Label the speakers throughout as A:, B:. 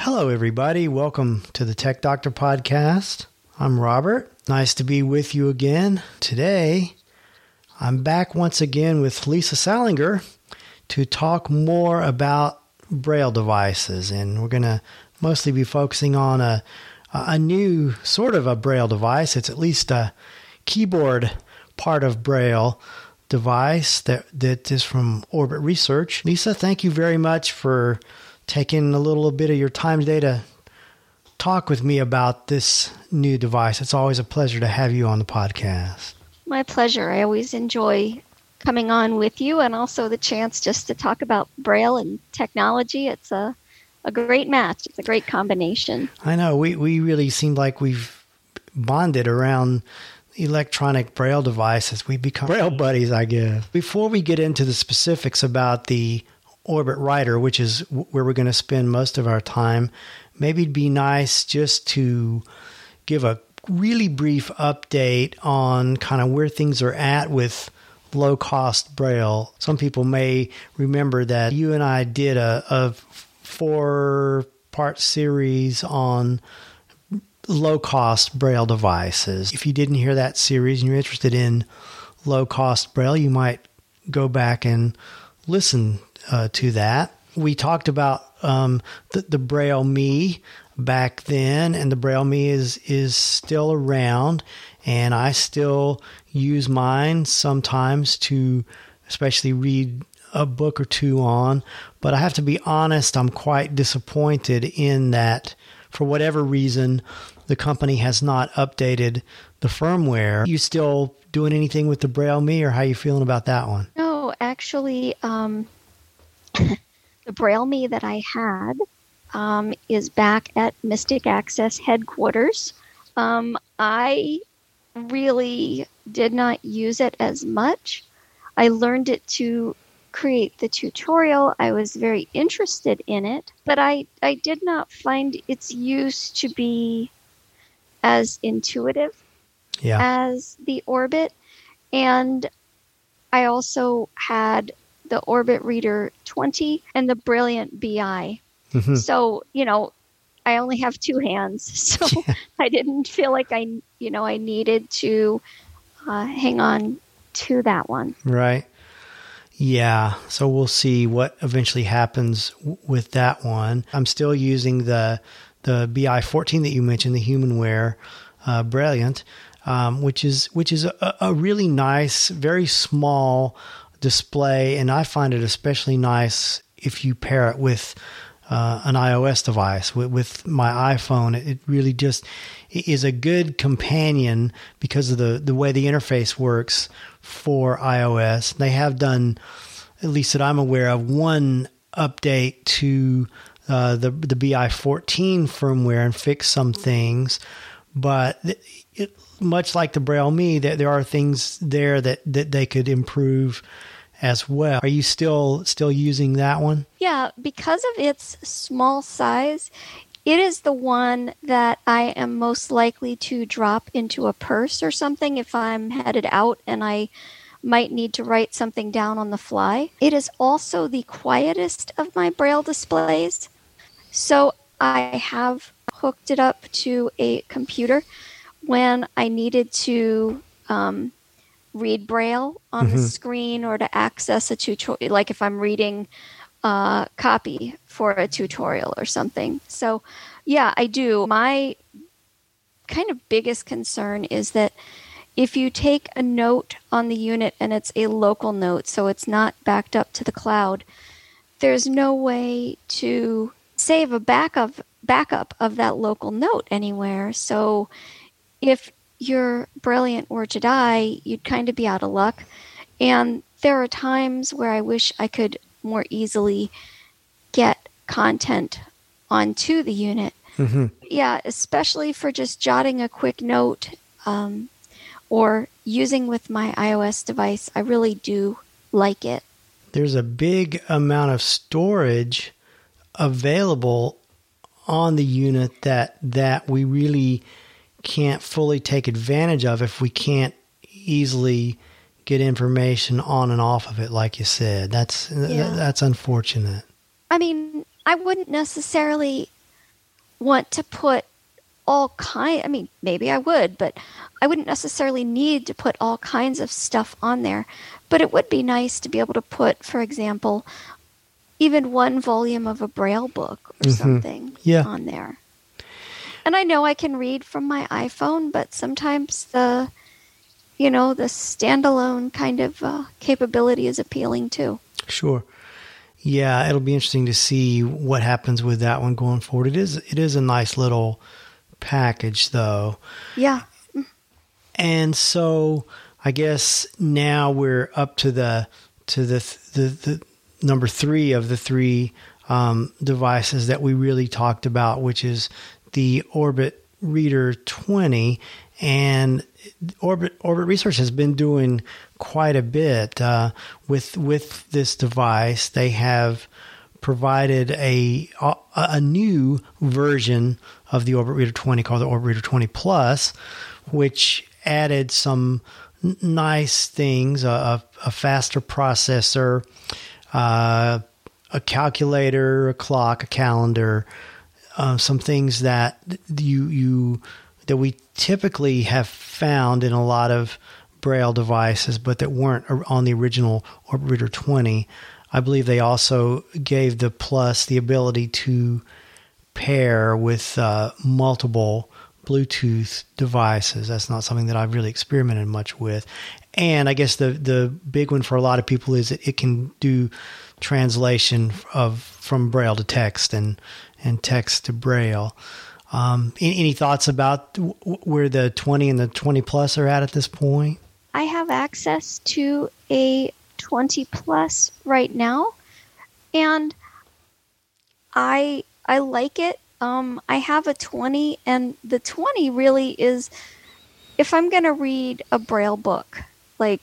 A: hello, everybody. Welcome to the Tech Doctor Podcast. I'm Robert. Nice to be with you again. Today, I'm back once again with Lisa Salinger to talk more about Braille devices. And we're going to mostly be focusing on a, a new sort of a Braille device. It's at least a keyboard part of Braille device that, that is from Orbit Research. Lisa, thank you very much for taking a little bit of your time today to talk with me about this new device. It's always a pleasure to have you on the podcast.
B: My pleasure. I always enjoy coming on with you and also the chance just to talk about Braille and technology. It's a, a great match, it's a great combination.
A: I know. We, we really seem like we've bonded around electronic braille devices. We become braille buddies, I guess. Before we get into the specifics about the Orbit Writer, which is where we're going to spend most of our time, maybe it'd be nice just to give a really brief update on kind of where things are at with low cost braille. Some people may remember that you and I did a, a four part series on low cost braille devices. If you didn't hear that series and you're interested in low cost braille, you might go back and listen uh, to that. We talked about um, the, the Braille Me back then, and the Braille Me is is still around, and I still use mine sometimes to, especially read a book or two on. But I have to be honest, I'm quite disappointed in that, for whatever reason, the company has not updated the firmware. You still doing anything with the Braille Me, or how you feeling about that one?
B: No, actually, um, the Braille Me that I had um, is back at Mystic Access headquarters. Um, I really did not use it as much. I learned it to create the tutorial. I was very interested in it, but I, I did not find its use to be as intuitive
A: yeah.
B: as the Orbit. And I also had the Orbit Reader 20 and the Brailliant BI. Mm-hmm. So, you know, I only have two hands, so yeah. I didn't feel like I, you know, I needed to uh, hang on to that one.
A: Right. Yeah. So we'll see what eventually happens w- with that one. I'm still using the the BI 14 that you mentioned, the HumanWare uh, Brilliant, um, which is which is a, a really nice, very small display, and I find it especially nice if you pair it with uh, an iOS device. With, with my iPhone, it really just is a good companion because of the, the way the interface works for iOS. They have done, at least that I'm aware of, one update to uh, the the BI 14 firmware and fix some things, but it, much like the Braille Me, that there are things there that, that they could improve as well. Are you still still using that one?
B: Yeah, because of its small size, it is the one that I am most likely to drop into a purse or something if I'm headed out and I might need to write something down on the fly. It is also the quietest of my braille displays. So I have hooked it up to a computer when I needed to um, read braille on mm-hmm. the screen or to access a tutorial like if i'm reading a copy for a tutorial or something. So yeah i do. My kind of biggest concern is that if you take a note on the unit and it's a local note so it's not backed up to the cloud there's no way to save a backup backup of that local note anywhere. So if you're Brailliant or to die, you'd kind of be out of luck. And there are times where I wish I could more easily get content onto the unit. Mm-hmm. Yeah, especially for just jotting a quick note um, or using with my iOS device. I really do like it.
A: There's a big amount of storage available on the unit that that we really can't fully take advantage of if we can't easily get information on and off of it like you said that's yeah. that's unfortunate
B: i mean i wouldn't necessarily want to put all kind I mean, maybe I would, but I wouldn't necessarily need to put all kinds of stuff on there. But it would be nice to be able to put, for example, even one volume of a braille book or mm-hmm. something
A: yeah.
B: on there. And I know I can read from my iPhone, but sometimes the you know, the standalone kind of uh, capability is appealing too.
A: Sure. Yeah, it'll be interesting to see what happens with that one going forward. It is it is a nice little package though.
B: Yeah.
A: And so I guess now we're up to the to the the, the number 3 of the 3 um, devices that we really talked about, which is the Orbit Reader 20 and Orbit Orbit Research has been doing quite a bit uh, with with this device. They have provided a a new version of the Orbit Reader 20 called the Orbit Reader 20 Plus, which added some nice things: a, a faster processor, uh, a calculator, a clock, a calendar, uh, some things that you you that we typically have found in a lot of Braille devices, but that weren't on the original Orbit Reader 20. I believe they also gave the Plus the ability to pair with uh, multiple Bluetooth devices. That's not something that I've really experimented much with. And I guess the the big one for a lot of people is that it can do translation of from Braille to text and and text to Braille. Um, any, any, thoughts about w- where the 20 and the 20 plus are at at this point?
B: I have access to a 20 plus right now, and I I like it. Um, I have a 20, and the 20 really is if I'm going to read a braille book, like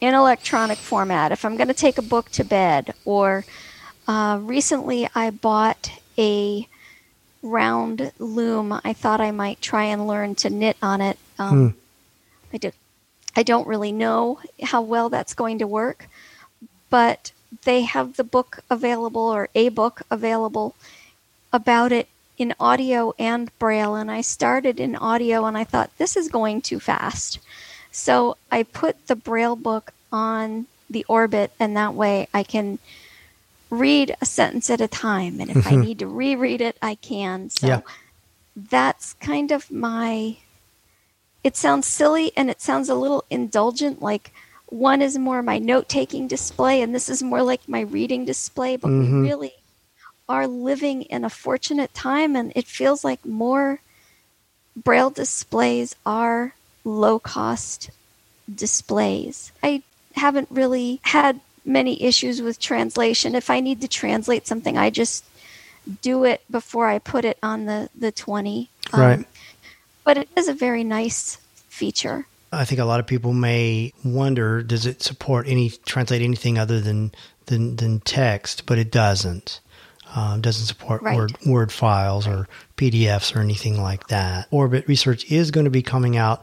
B: in electronic format, if I'm going to take a book to bed, or uh, recently I bought a round loom. I thought I might try and learn to knit on it. Um, hmm. I do. I don't really know how well that's going to work, but they have the book available or a book available about it in audio and braille. And I started in audio and I thought this is going too fast. So I put the braille book on the orbit, and that way I can read a sentence at a time. And if I mm-hmm. need to reread it, I can. So yeah. that's kind of my. It sounds silly and it sounds a little indulgent. Like one is more my note taking display, and this is more like my reading display. But mm-hmm. we really are living in a fortunate time, and it feels like more braille displays are low cost displays. I haven't really had many issues with translation. If I need to translate something, I just do it before I put it on the, the 20.
A: Um, right.
B: But it is a very nice feature.
A: I think a lot of people may wonder does it support any translate anything other than than, than text, but it doesn't. Um, doesn't support right. word word files or PDFs or anything like that. Orbit Research is going to be coming out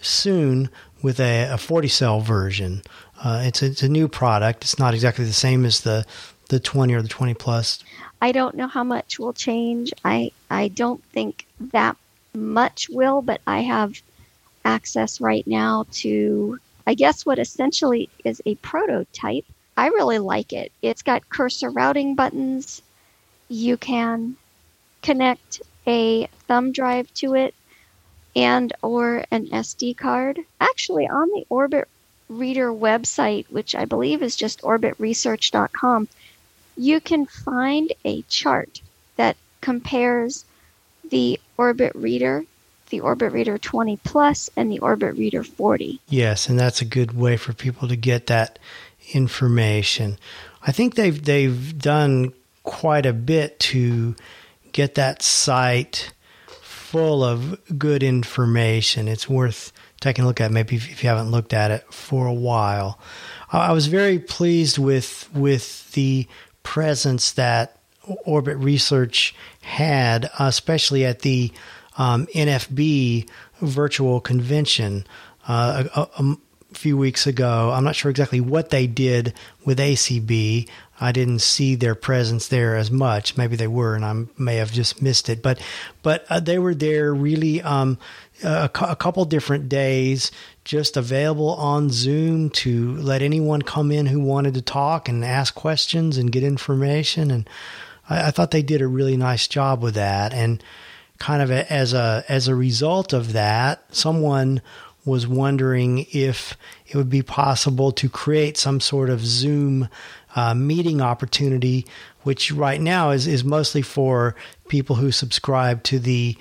A: soon with a, a 40 cell version uh, it's, a, it's a new product. It's not exactly the same as the, the 20 or the 20 plus.
B: I don't know how much will change. I, I don't think that much will, but I have access right now to, I guess, what essentially is a prototype. I really like it. It's got cursor routing buttons. You can connect a thumb drive to it and or an SD card. Actually, on the Orbit Reader website, which I believe is just orbitresearch.com, you can find a chart that compares the Orbit Reader, the Orbit Reader 20 Plus, and the Orbit Reader 40.
A: Yes, and that's a good way for people to get that information. I think they've they've done quite a bit to get that site full of good information. It's worth taking a look at maybe if you haven't looked at it for a while. I was very pleased with with the presence that Orbit Research had, especially at the um, NFB virtual convention. Uh, a, a, few weeks ago. I'm not sure exactly what they did with ACB. I didn't see their presence there as much. Maybe they were, and I may have just missed it. But but uh, they were there really um, a, a couple different days, just available on Zoom to let anyone come in who wanted to talk and ask questions and get information. And I, I thought they did a really nice job with that. And kind of a, as a as a result of that, someone was wondering if it would be possible to create some sort of Zoom uh, meeting opportunity, which right now is, is mostly for people who subscribe to the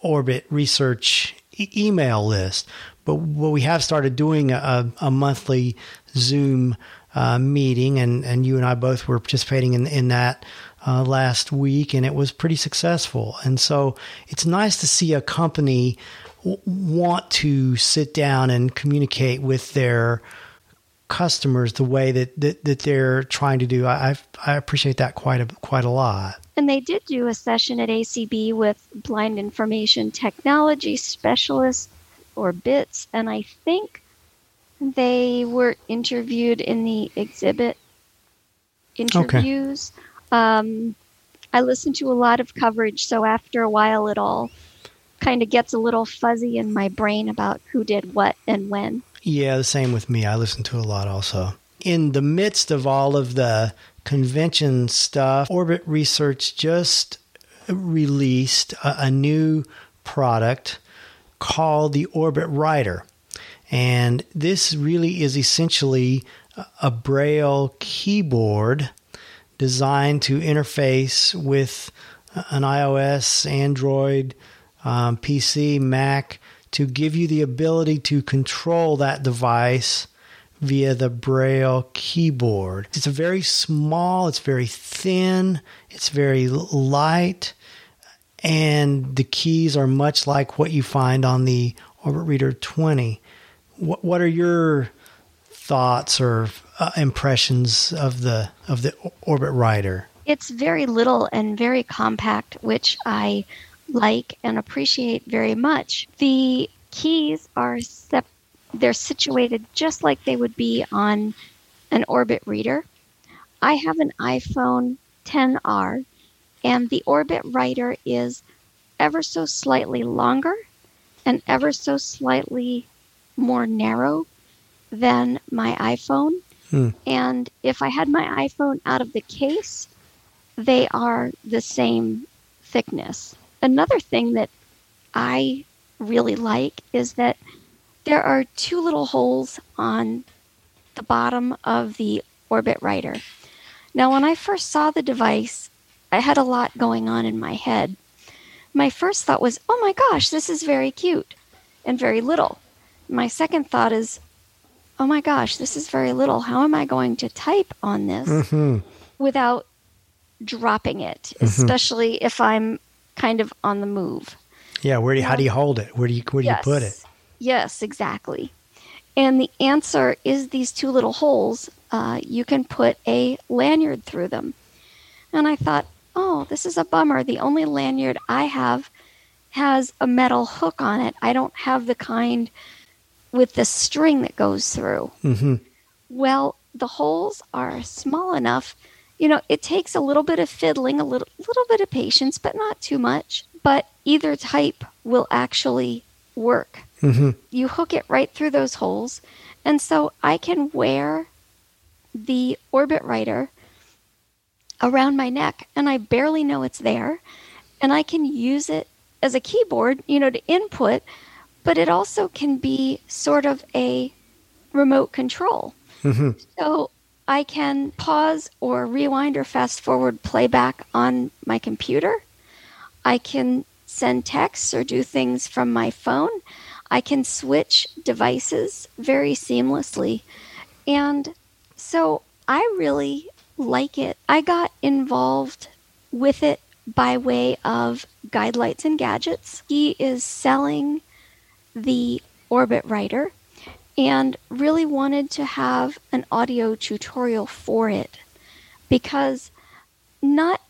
A: Orbit Research e- email list. But what we have started doing a, a monthly Zoom uh, meeting, and, and you and I both were participating in, in that uh, last week, and it was pretty successful. And so it's nice to see a company want to sit down and communicate with their customers the way that, that, that they're trying to do. I, I appreciate that quite a quite a lot.
B: And they did do a session at ACB with blind information technology specialists or BITS, and I think they were interviewed in the exhibit interviews. Okay. Um, I listened to a lot of coverage, so after a while, it all kind of gets a little fuzzy in my brain about who did what and when.
A: Yeah, the same with me. I listen to a lot also. In the midst of all of the convention stuff, Orbit Research just released a, a new product called the Orbit Writer. And this really is essentially a Braille keyboard designed to interface with an iOS, Android, um, PC, Mac to give you the ability to control that device via the Braille keyboard. It's very small, it's very thin, it's very light, and the keys are much like what you find on the Orbit Reader 20. What, what are your thoughts or uh, impressions of the of the Orbit Writer?
B: It's very little and very compact, which I like and appreciate very much. The keys are sep- they're situated just like they would be on an Orbit reader. I have an iPhone 10R and the Orbit writer is ever so slightly longer and ever so slightly more narrow than my iPhone. Hmm. And if I had my iPhone out of the case, they are the same thickness another thing that I really like is that there are two little holes on the bottom of the Orbit Writer. Now, when I first saw the device, I had a lot going on in my head. My first thought was, oh my gosh, this is very cute and very little. My second thought is, oh my gosh, this is very little. How am I going to type on this mm-hmm. without dropping it, mm-hmm. especially if I'm kind of on the move.
A: Yeah, where do you, how do you hold it? Where do you where do yes. you put it?
B: Yes, exactly. And the answer is these two little holes. Uh, you can put a lanyard through them. And I thought, oh, this is a bummer. The only lanyard I have has a metal hook on it. I don't have the kind with the string that goes through. Mm-hmm. Well, the holes are small enough you know, it takes a little bit of fiddling, a little little bit of patience, but not too much. But either type will actually work. Mm-hmm. You hook it right through those holes, and so I can wear the Orbit Writer around my neck, and I barely know it's there, and I can use it as a keyboard, you know, to input, but it also can be sort of a remote control. Mm-hmm. So I can pause or rewind or fast forward playback on my computer. I can send texts or do things from my phone. I can switch devices very seamlessly. And so I really like it. I got involved with it by way of Guidelights and Gadgets. He is selling the Orbit Writer and really wanted to have an audio tutorial for it because not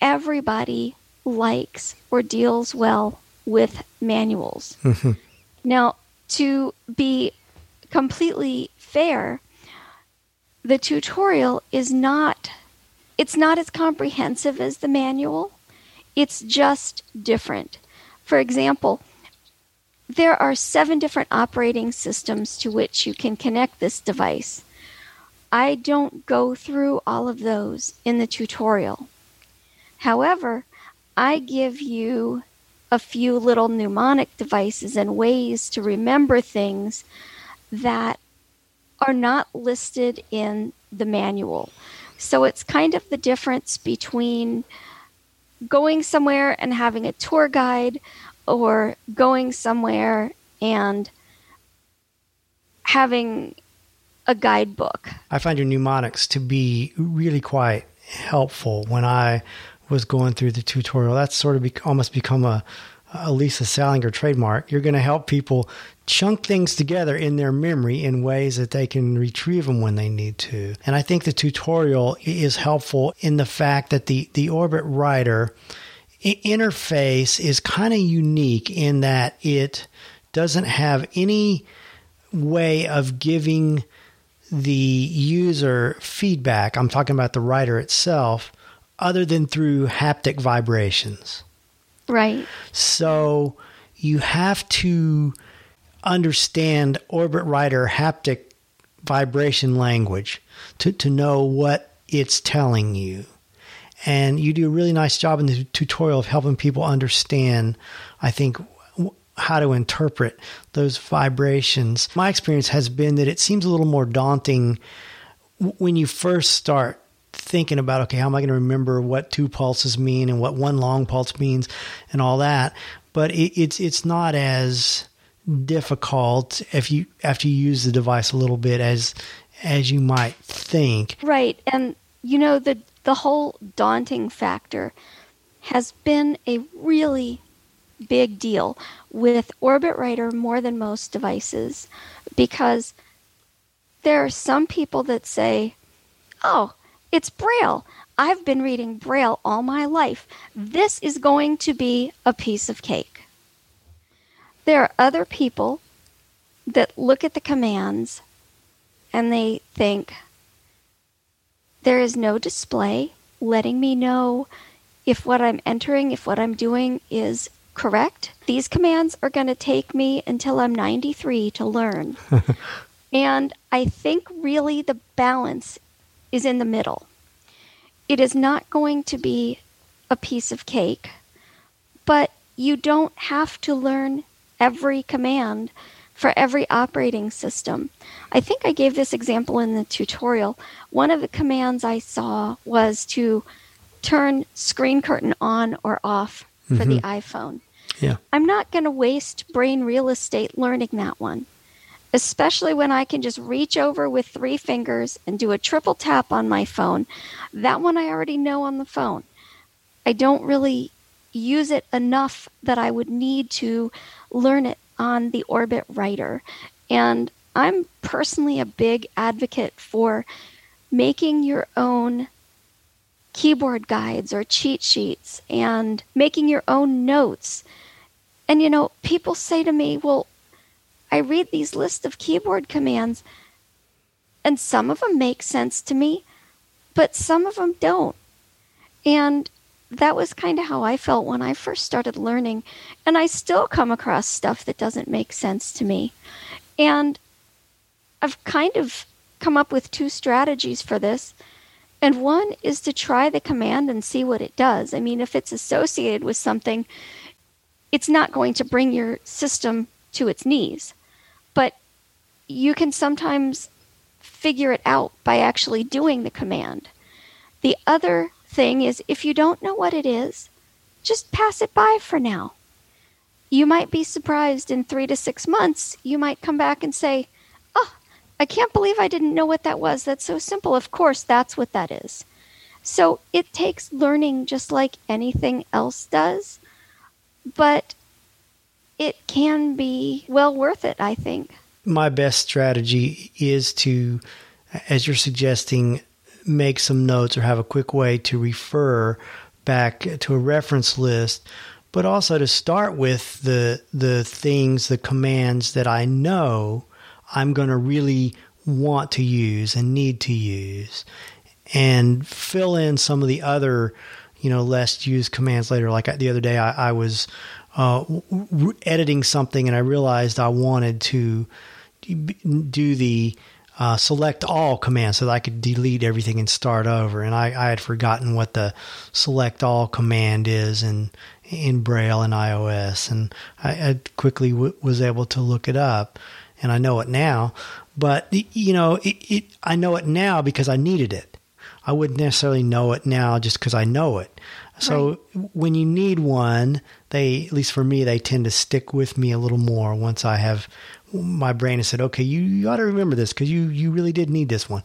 B: everybody likes or deals well with manuals. Mm-hmm. Now, to be completely fair, the tutorial is not it's not as comprehensive as the manual. It's just different. For example, there are seven different operating systems to which you can connect this device. I don't go through all of those in the tutorial. However, I give you a few little mnemonic devices and ways to remember things that are not listed in the manual. So it's kind of the difference between going somewhere and having a tour guide or going somewhere and having a guidebook.
A: I find your mnemonics to be really quite helpful when I was going through the tutorial. That's sort of be- almost become a, a Lisa Salinger trademark. You're going to help people chunk things together in their memory in ways that they can retrieve them when they need to. And I think the tutorial is helpful in the fact that the, the Orbit Writer interface is kind of unique in that it doesn't have any way of giving the user feedback. I'm talking about the writer itself, other than through haptic vibrations.
B: Right.
A: So you have to understand Orbit Writer haptic vibration language to, to know what it's telling you. And you do a really nice job in the tutorial of helping people understand, I think, how to interpret those vibrations. My experience has been that it seems a little more daunting when you first start thinking about okay how am i going to remember what two pulses mean and what one long pulse means and all that but it, it's it's not as difficult if you after you use the device a little bit as as you might think
B: right and you know the the whole daunting factor has been a really big deal with Orbit Writer more than most devices because there are some people that say, oh, it's Braille. I've been reading Braille all my life. This is going to be a piece of cake. There are other people that look at the commands and they think, there is no display letting me know if what I'm entering, if what I'm doing is correct. These commands are going to take me until I'm 93 to learn. and I think really the balance is in the middle. It is not going to be a piece of cake, but you don't have to learn every command for every operating system. I think I gave this example in the tutorial. One of the commands I saw was to turn screen curtain on or off for mm-hmm. the iPhone.
A: Yeah.
B: I'm not going to waste brain real estate learning that one, especially when I can just reach over with three fingers and do a triple tap on my phone. That one I already know on the phone. I don't really use it enough that I would need to learn it on the Orbit Writer. And I'm personally a big advocate for making your own keyboard guides or cheat sheets and making your own notes. And you know, people say to me, well, I read these lists of keyboard commands, and some of them make sense to me, but some of them don't. And that was kind of how I felt when I first started learning. And I still come across stuff that doesn't make sense to me. And I've kind of come up with two strategies for this. And one is to try the command and see what it does. I mean, if it's associated with something, it's not going to bring your system to its knees. But you can sometimes figure it out by actually doing the command. The other thing is if you don't know what it is, just pass it by for now. You might be surprised in three to six months, you might come back and say, Oh, I can't believe I didn't know what that was. That's so simple. Of course, that's what that is. So it takes learning just like anything else does, but it can be well worth it, I think.
A: My best strategy is to, as you're suggesting, make some notes or have a quick way to refer back to a reference list, but also to start with the the things, the commands that I know I'm going to really want to use and need to use and fill in some of the other, you know, less used commands later. Like the other day, I, I was uh, editing something and I realized I wanted to do the uh, select all command so that I could delete everything and start over. And I, I had forgotten what the select all command is in in Braille and iOS, and I, I quickly w- was able to look it up, and I know it now. But you know, it, it, I know it now because I needed it. I wouldn't necessarily know it now just because I know it. So right. when you need one, they at least for me, they tend to stick with me a little more once I have my brain has said, okay, you, you ought to remember this because you, you really did need this one.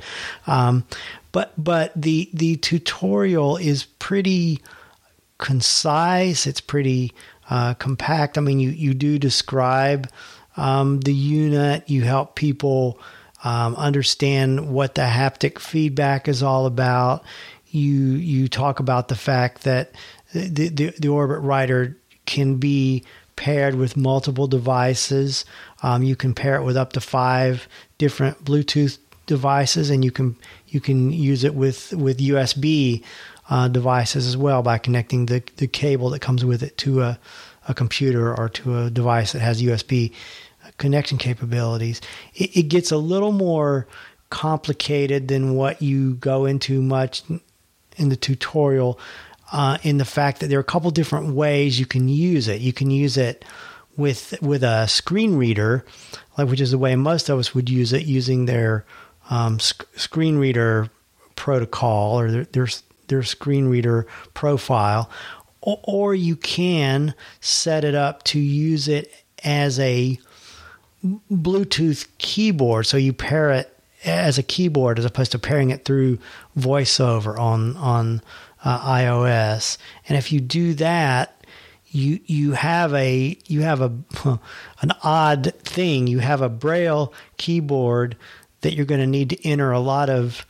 A: Um, but but the the tutorial is pretty concise. It's pretty uh, compact. I mean, you you do describe um, the unit. You help people um, understand what the haptic feedback is all about. You you talk about the fact that the the, the Orbit Writer can be paired with multiple devices. Um, you can pair it with up to five different Bluetooth devices, and you can you can use it with with USB uh, devices as well by connecting the the cable that comes with it to a a computer or to a device that has USB connection capabilities. It, it gets a little more complicated than what you go into much in the tutorial uh, in the fact that there are a couple different ways you can use it. You can use it with with a screen reader, like which is the way most of us would use it, using their um, sc- screen reader protocol or their, their their screen reader profile, or, or you can set it up to use it as a Bluetooth keyboard. So you pair it as a keyboard as opposed to pairing it through VoiceOver on on uh, iOS. And if you do that, you you have a you have a an odd thing. You have a Braille keyboard that you're going to need to enter a lot of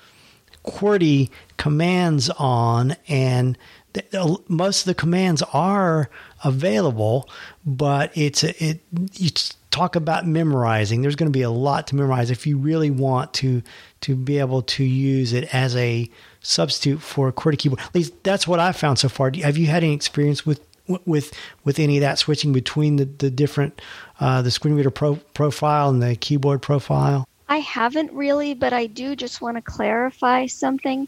A: QWERTY commands on, and the, most of the commands are available, but it's it you talk about memorizing. There's going to be a lot to memorize if you really want to to be able to use it as a substitute for a QWERTY keyboard. At least that's what I've found so far. Have you had any experience with with with any of that switching between the the different uh, the screen reader pro- profile and the keyboard profile?
B: I haven't really, but I do just want to clarify something.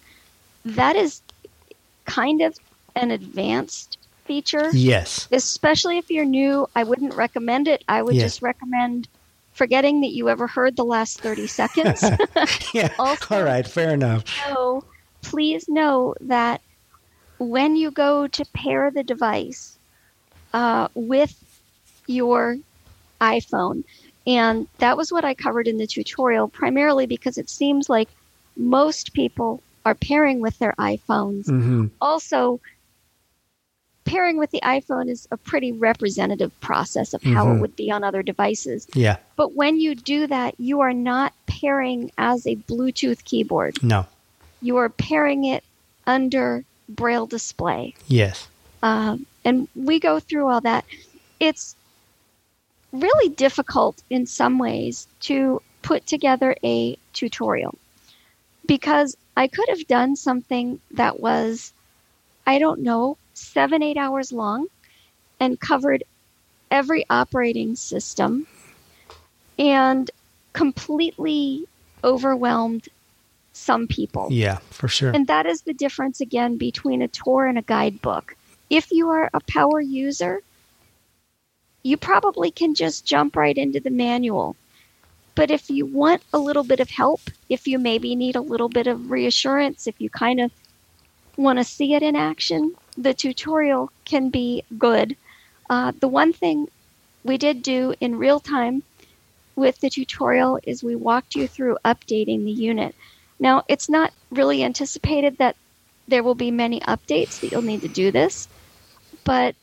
B: That is kind of an advanced feature.
A: Yes.
B: Especially if you're new, I wouldn't recommend it. I would just recommend forgetting that you ever heard the last 30 seconds.
A: yeah. also, All right, fair enough.
B: So please know that when you go to pair the device uh, with your iPhone, and that was what I covered in the tutorial, primarily because it seems like most people are pairing with their iPhones. Mm-hmm. Also, pairing with the iPhone is a pretty representative process of how mm-hmm. it would be on other devices.
A: Yeah.
B: But when you do that, you are not pairing as a Bluetooth keyboard.
A: No.
B: You are pairing it under Braille display.
A: Yes.
B: Um, and we go through all that. It's really difficult in some ways to put together a tutorial because I could have done something that was, I don't know, seven, eight hours long and covered every operating system and completely overwhelmed some people.
A: Yeah, for sure.
B: And that is the difference again between a tour and a guidebook. If you are a power user, you probably can just jump right into the manual. But if you want a little bit of help, if you maybe need a little bit of reassurance, if you kind of want to see it in action, the tutorial can be good. Uh, the one thing we did do in real time with the tutorial is we walked you through updating the unit. Now, it's not really anticipated that there will be many updates that you'll need to do this, but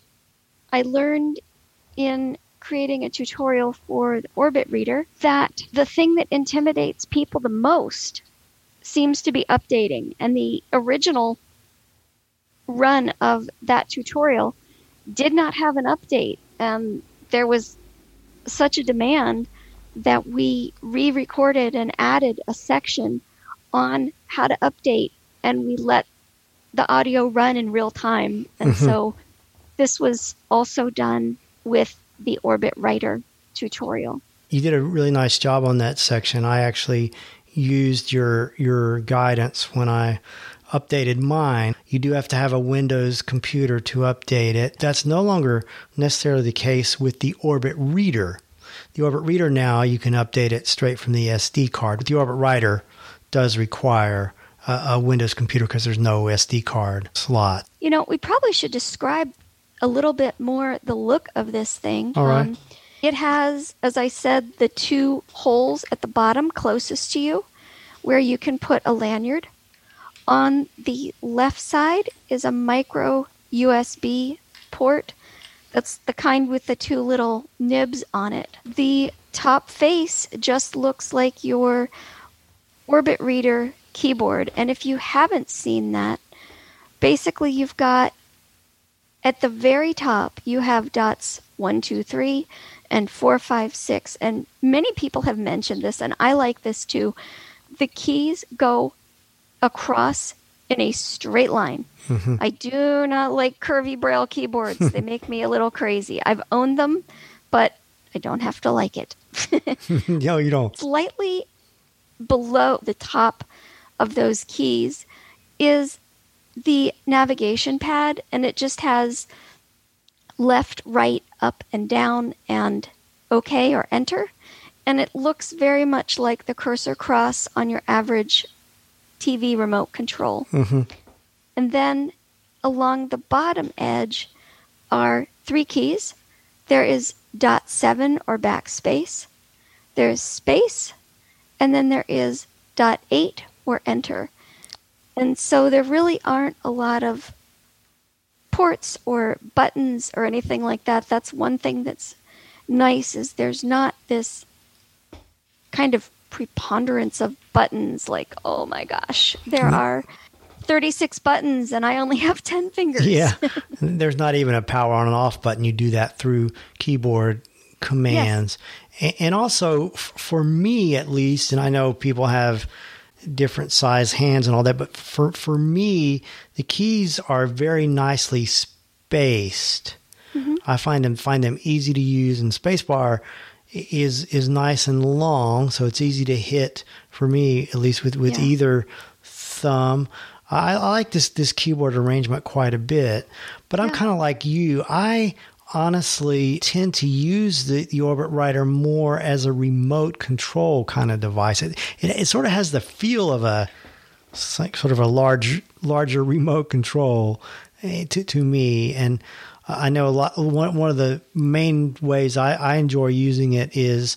B: I learned in creating a tutorial for the Orbit Reader that the thing that intimidates people the most seems to be updating. And the original run of that tutorial did not have an update. And there was such a demand that we re recorded and added a section on how to update, and we let the audio run in real time. And mm-hmm. so this was also done with the Orbit Writer tutorial.
A: You did a really nice job on that section. I actually used your your guidance when I updated mine. You do have to have a Windows computer to update it. That's no longer necessarily the case with the Orbit Reader. The Orbit Reader now you can update it straight from the SD card. With the Orbit Writer does require a, a Windows computer because there's no SD card slot.
B: You know, we probably should describe a little bit more the look of this thing.
A: All right. Um,
B: it has, as I said, the two holes at the bottom closest to you where you can put a lanyard. On the left side is a micro USB port. That's the kind with the two little nibs on it. The top face just looks like your Orbit Reader keyboard. And if you haven't seen that, basically you've got at the very top, you have dots one, two, three, and 456. And many people have mentioned this, and I like this too. The keys go across in a straight line. Mm-hmm. I do not like curvy braille keyboards. they make me a little crazy. I've owned them, but I don't have to like it.
A: no, you don't.
B: Slightly below the top of those keys is the navigation pad, and it just has left, right, up, and down, and OK or enter. And it looks very much like the cursor cross on your average TV remote control. Mm-hmm. And then along the bottom edge are three keys. There is dot seven or backspace. There's space, and then there is dot eight or enter. And so there really aren't a lot of ports or buttons or anything like that. That's one thing that's nice is there's not this kind of preponderance of buttons like oh my gosh there mm-hmm. are 36 buttons and I only have 10 fingers.
A: Yeah. There's not even a power on and off button. You do that through keyboard commands. And also for me at least and I know people have different size hands and all that. But for, for me, the keys are very nicely spaced. Mm-hmm. I find them find them easy to use, and spacebar is is nice and long, so it's easy to hit for me, at least with with yeah. either thumb. I, I, like this this keyboard arrangement quite a bit, but I'm kind of like you. I honestly tend to use the, the Orbit Writer more as a remote control kind of device. It, it, it sort of has the feel of a like sort of a large larger remote control eh, to to me and I know a lot one, one of the main ways I, I enjoy using it is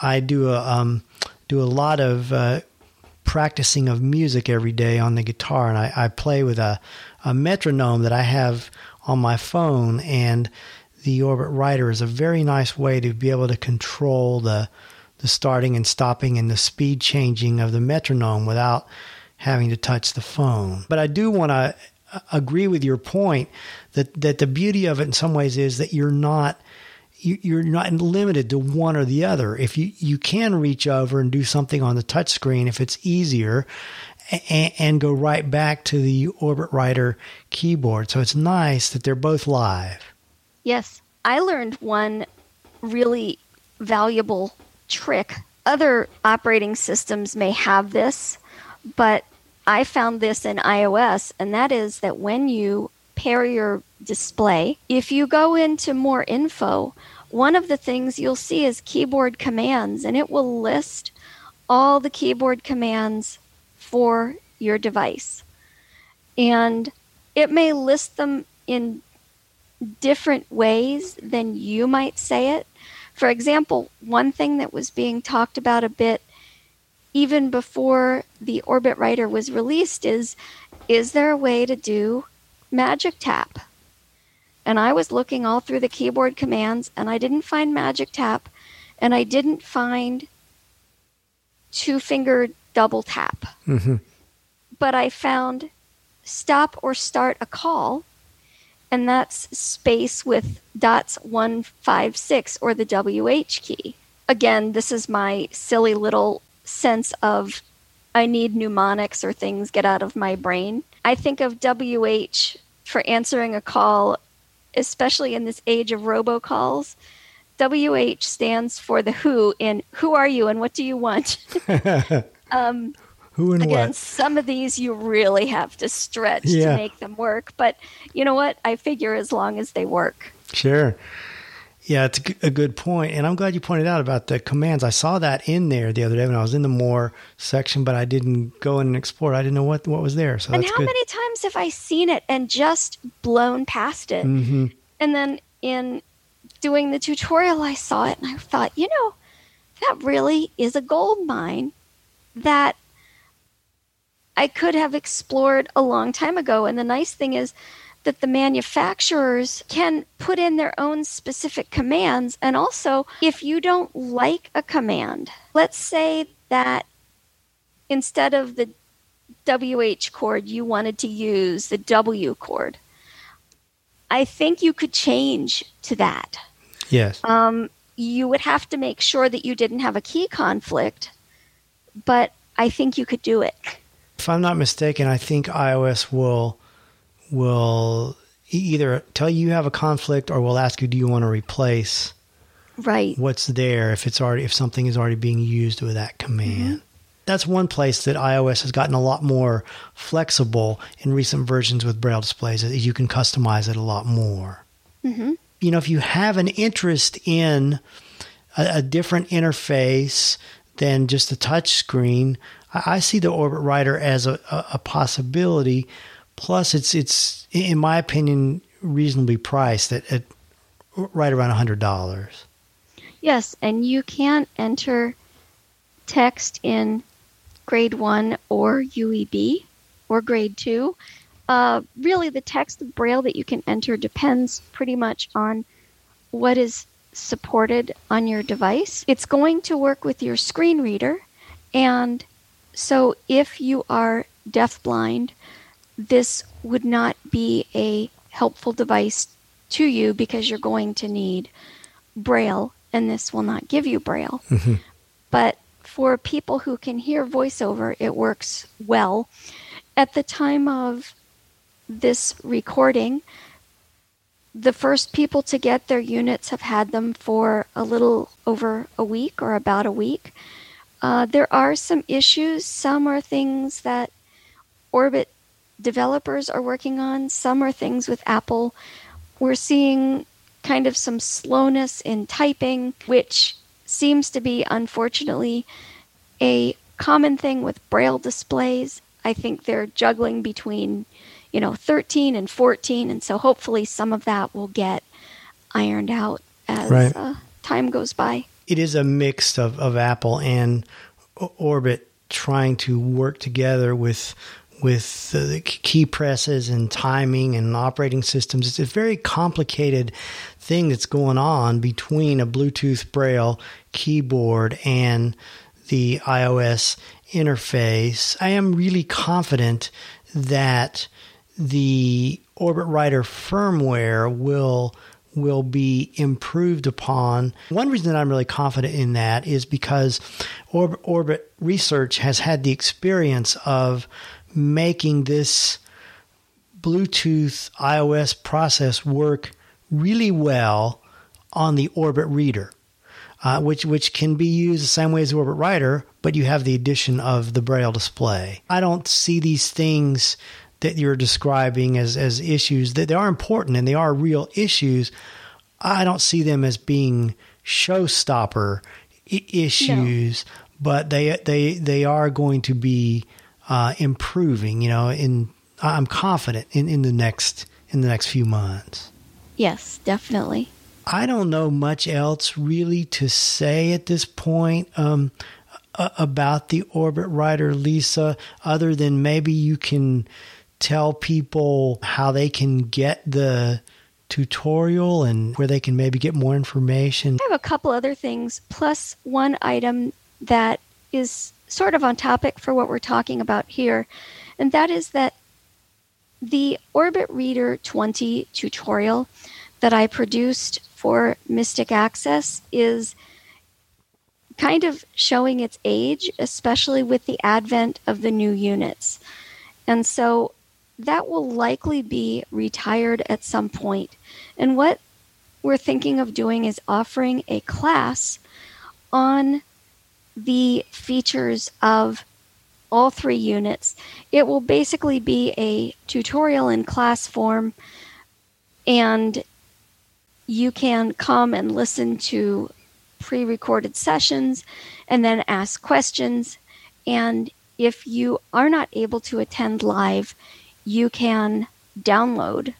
A: I do a um, do a lot of uh, practicing of music every day on the guitar and I, I play with a, a metronome that I have on my phone and the Orbit Writer is a very nice way to be able to control the the starting and stopping and the speed changing of the metronome without having to touch the phone. But I do want to uh, agree with your point that that the beauty of it in some ways is that you're not you're not limited to one or the other. If you you can reach over and do something on the touch screen if it's easier and, and go right back to the Orbit Writer keyboard. So it's nice that they're both live.
B: Yes, I learned one really valuable trick. Other operating systems may have this, but I found this in iOS, and that is that when you pair your display, if you go into more info, one of the things you'll see is keyboard commands, and it will list all the keyboard commands for your device. And it may list them in different ways than you might say it. For example, one thing that was being talked about a bit even before the Orbit Writer was released is is there a way to do Magic Tap? And I was looking all through the keyboard commands and I didn't find Magic Tap and I didn't find two finger double tap. Mm-hmm. But I found stop or start a call and that's space with dots 156 or the WH key. again, this is my silly little sense of I need mnemonics or things get out of my brain. I think of WH for answering a call, especially in this age of robocalls. WH stands for the who in who are you and what do you want?
A: um, who and
B: again,
A: what?
B: Some of these you really have to stretch yeah. to make them work. But you know what? I figure as long as they work.
A: Sure. Yeah, it's a good point, and I'm glad you pointed out about the commands. I saw that in there the other day when I was in the more section, but I didn't go in and explore. I didn't know what what was there. So
B: and
A: how
B: good. many times have I seen it and just blown past it?
A: Mm-hmm.
B: And then in doing the tutorial, I saw it and I thought, you know, that really is a gold mine that I could have explored a long time ago. And the nice thing is that the manufacturers can put in their own specific commands. And also, if you don't like a command, let's say that instead of the WH chord, you wanted to use the W chord. I think you could change to that.
A: Yes.
B: Um, you would have to make sure that you didn't have a key conflict, but I think you could do it.
A: If I'm not mistaken, I think iOS will will either tell you you have a conflict or will ask you, do you want to replace
B: right
A: what's there if it's already if something is already being used with that command. Mm-hmm. That's one place that iOS has gotten a lot more flexible in recent versions with Braille displays. Is you can customize it a lot more.
B: Mm-hmm.
A: You know, if you have an interest in a, a different interface than just a touch screen, I, I see the Orbit Writer as a, a, a possibility Plus, it's it's in my opinion reasonably priced at, at right around hundred dollars.
B: Yes, and you can enter text in grade one or UEB or grade two. Uh, really, the text of Braille that you can enter depends pretty much on what is supported on your device. It's going to work with your screen reader, and so if you are deafblind this would not be a helpful device to you because you're going to need Braille, and this will not give you Braille.
A: Mm-hmm.
B: But for people who can hear voiceover, it works well. At the time of this recording, the first people to get their units have had them for a little over a week or about a week. Uh, there are some issues. Some are things that Orbit developers are working on. Some are things with Apple. We're seeing kind of some slowness in typing, which seems to be, unfortunately, a common thing with Braille displays. I think they're juggling between, you know, 13 and 14, and so hopefully some of that will get ironed out as right. uh, time goes by.
A: It is a mix of, of Apple and Orbit trying to work together with with the key presses and timing and operating systems. It's a very complicated thing that's going on between a Bluetooth Braille keyboard and the iOS interface. I am really confident that the Orbit Writer firmware will will be improved upon. One reason that I'm really confident in that is because Orbit, Orbit Research has had the experience of making this Bluetooth iOS process work really well on the Orbit Reader, uh, which which can be used the same way as the Orbit Writer, but you have the addition of the Braille display. I don't see these things that you're describing as as issues that they are important and they are real issues. I don't see them as being showstopper I- issues, no. but they they they are going to be uh, improving. You know, in I'm confident in, in the next in the next few months.
B: Yes, definitely.
A: I don't know much else really to say at this point um, about the Orbit Writer, Lisa, other than maybe you can tell people how they can get the tutorial and where they can maybe get more information.
B: I have a couple other things, plus one item that is sort of on topic for what we're talking about here, and that is that the Orbit Reader 20 tutorial that I produced for Mystic Access is kind of showing its age, especially with the advent of the new units. And so that will likely be retired at some point. And what we're thinking of doing is offering a class on the features of all three units. It will basically be a tutorial in class form, and you can come and listen to pre recorded sessions and then ask questions. And if you are not able to attend live, you can download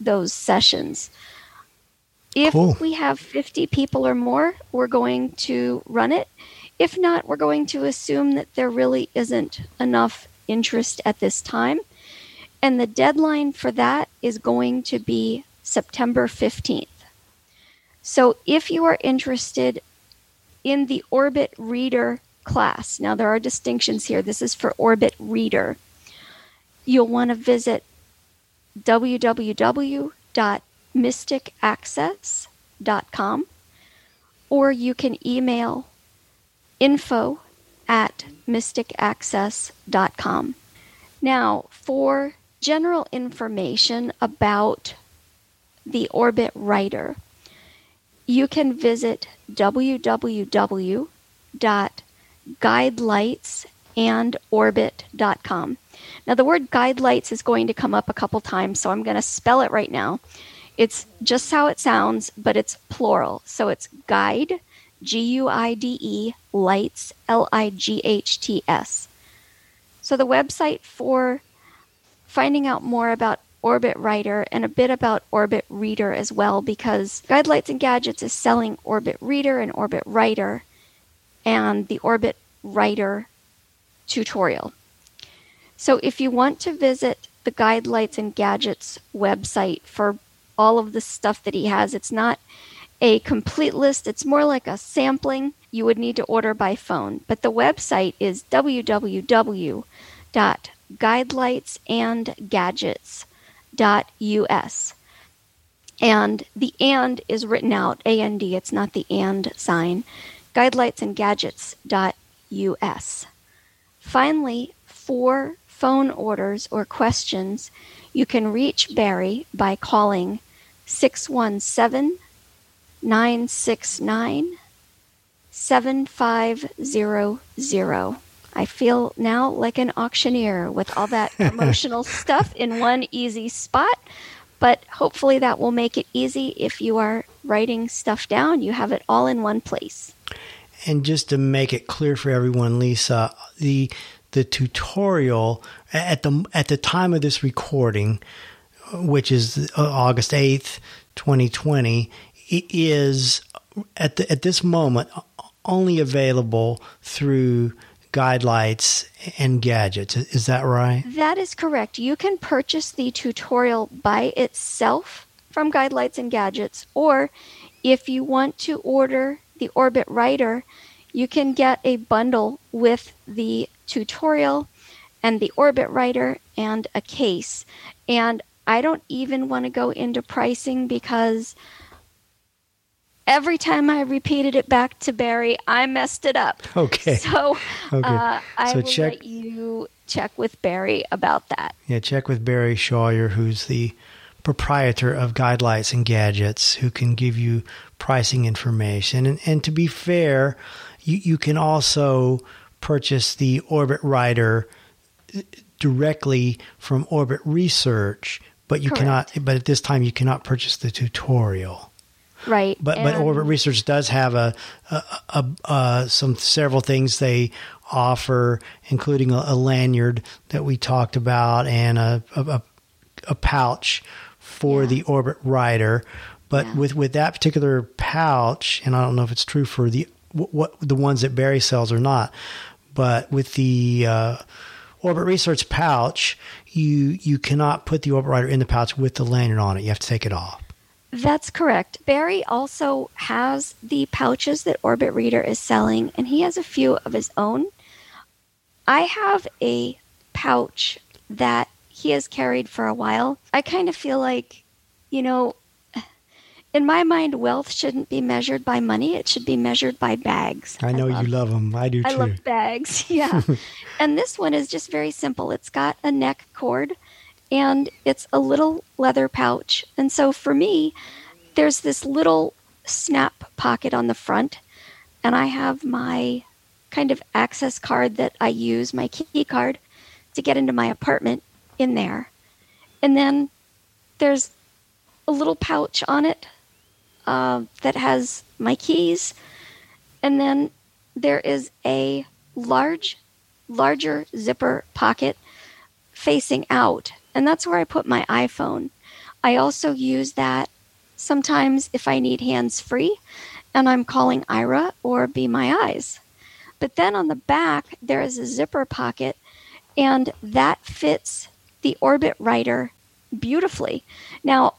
B: those sessions. If cool. we have 50 people or more, we're going to run it. If not, we're going to assume that there really isn't enough interest at this time. And the deadline for that is going to be September 15th. So if you are interested in the Orbit Reader class, now there are distinctions here. This is for Orbit Reader. You'll want to visit www.mysticaccess.com or you can email info at mysticaccess.com. Now, for general information about the Orbit Writer, you can visit www.guidelightsandOrbit.com. Now, the word guidelights is going to come up a couple times, so I'm going to spell it right now. It's just how it sounds, but it's plural. So it's guide, G U I D E, lights, L I G H T S. So the website for finding out more about Orbit Writer and a bit about Orbit Reader as well because Guidelights and Gadgets is selling Orbit Reader and Orbit Writer and the Orbit Writer tutorial. So if you want to visit the Guidelights and Gadgets website for all of the stuff that he has, it's not a complete list, it's more like a sampling. You would need to order by phone. But the website is www.guidelightsandgadgets.us. And the and is written out, AND, it's not the and sign. Guidelightsandgadgets.us. Finally, for phone orders or questions, you can reach Barry by calling 617 969 7500. I feel now like an auctioneer with all that promotional stuff in one easy spot. But hopefully that will make it easy if you are writing stuff down. You have it all in one place.
A: And just to make it clear for everyone, Lisa, the the tutorial at the at the time of this recording, which is uh, August eighth, twenty twenty, is at the, at this moment only available through guidelights and gadgets. Is that right?
B: That is correct. You can purchase the tutorial by itself from Guidelights and Gadgets, or if you want to order the Orbit Writer, you can get a bundle with the tutorial and the Orbit Writer and a case. And I don't even want to go into pricing because every time I repeated it back to Barry, I messed it up.
A: Okay.
B: So okay. Uh, I so will check, let you check with Barry about that.
A: Yeah, check with Barry Shawyer, who's the proprietor of Guidelights and Gadgets, who can give you pricing information. And, and to be fair, you, you can also purchase the Orbit Writer directly from Orbit Research, but you Correct. cannot. But at this time, you cannot purchase the tutorial.
B: Right.
A: But and but Orbit Research does have a, a, a, a, some several things they offer, including a, lanyard that we talked about and a a, a pouch for yeah. the Orbit Writer. But yeah. with with that particular pouch, and I don't know if it's true for the what the ones that Barry sells or not, but with the uh, Orbit Research pouch, you you cannot put the Orbit Writer in the pouch with the lanyard on it. You have to take it off.
B: That's correct. Barry also has the pouches that Orbit Reader is selling, and he has a few of his own. I have a pouch that he has carried for a while. I kind of feel like, you know, in my mind, wealth shouldn't be measured by money. It should be measured by bags.
A: I know I love, you love them. I do too.
B: I love bags. Yeah. and this one is just very simple. It's got a neck cord and it's a little leather pouch. And so for me, there's this little snap pocket on the front and I have my kind of access card that I use, my key card, to get into my apartment in there. And then there's a little pouch on it uh, that has my keys. And then there is a large, larger zipper pocket facing out. And that's where I put my iPhone. I also use that sometimes if I need hands free and I'm calling Aira or Be My Eyes. But then on the back, there is a zipper pocket, and that fits the Orbit Writer beautifully. Now,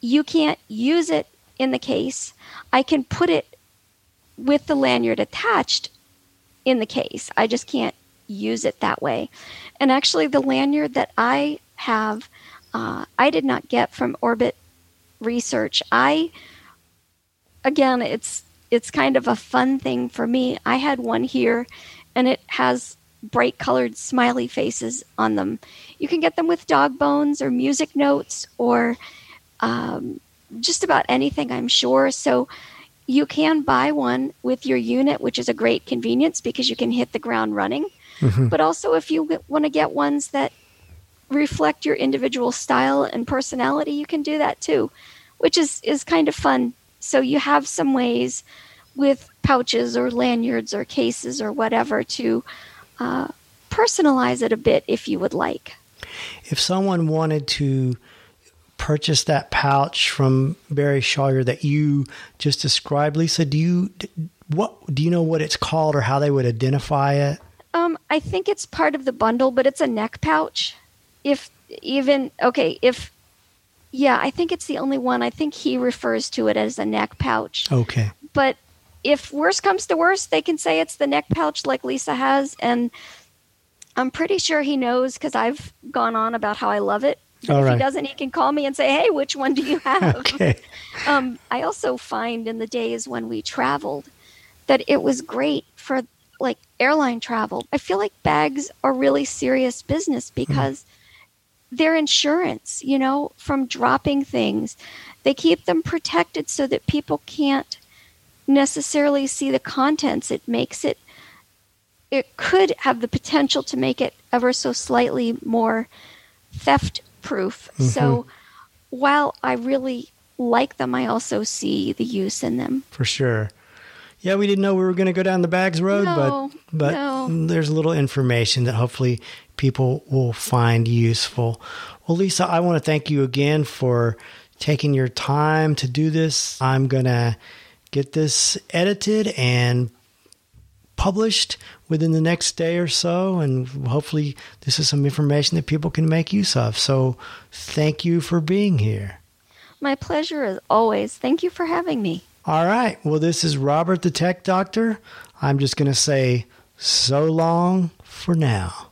B: you can't use it in the case, I can put it with the lanyard attached in the case. I just can't use it that way. And actually, the lanyard that I have, uh, I did not get from Orbit Research. I, again, it's it's kind of a fun thing for me. I had one here, and it has bright colored smiley faces on them. You can get them with dog bones or music notes or um, just about anything, I'm sure. So you can buy one with your unit, which is a great convenience because you can hit the ground running. Mm-hmm. But also, if you want to get ones that reflect your individual style and personality, you can do that too, which is, is kind of fun. So you have some ways with pouches or lanyards or cases or whatever to uh, personalize it a bit if you would like.
A: If someone wanted to purchase that pouch from Barry Shawyer that you just described, Lisa? Do you what do you know what it's called or how they would identify it?
B: Um, I think it's part of the bundle, but it's a neck pouch. If even okay, if yeah, I think it's the only one. I think he refers to it as a neck pouch.
A: Okay.
B: But if worse comes to worse, they can say it's the neck pouch like Lisa has and I'm pretty sure he knows because I've gone on about how I love it
A: all
B: if
A: right.
B: he doesn't, he can call me and say, "Hey, which one do you have?"
A: okay.
B: Um, I also find in the days when we traveled that it was great for like airline travel. I feel like bags are really serious business hmm. because mm. they're insurance. You know, from dropping things, they keep them protected so that people can't necessarily see the contents. It makes it. It could have the potential to make it ever so slightly more theft proof. Mm-hmm. So while I really like them, I also see the use in them.
A: For sure. Yeah, we didn't know we were going to go down the bags road,
B: no,
A: but but
B: no.
A: there's a little information that hopefully people will find useful. Well, Lisa, I want to thank you again for taking your time to do this. I'm going to get this edited and published within the next day or so. And hopefully, this is some information that people can make use of. So, thank you for being here.
B: My pleasure as always. Thank you for having me.
A: All right. Well, this is Robert the Tech Doctor. I'm just going to say so long for now.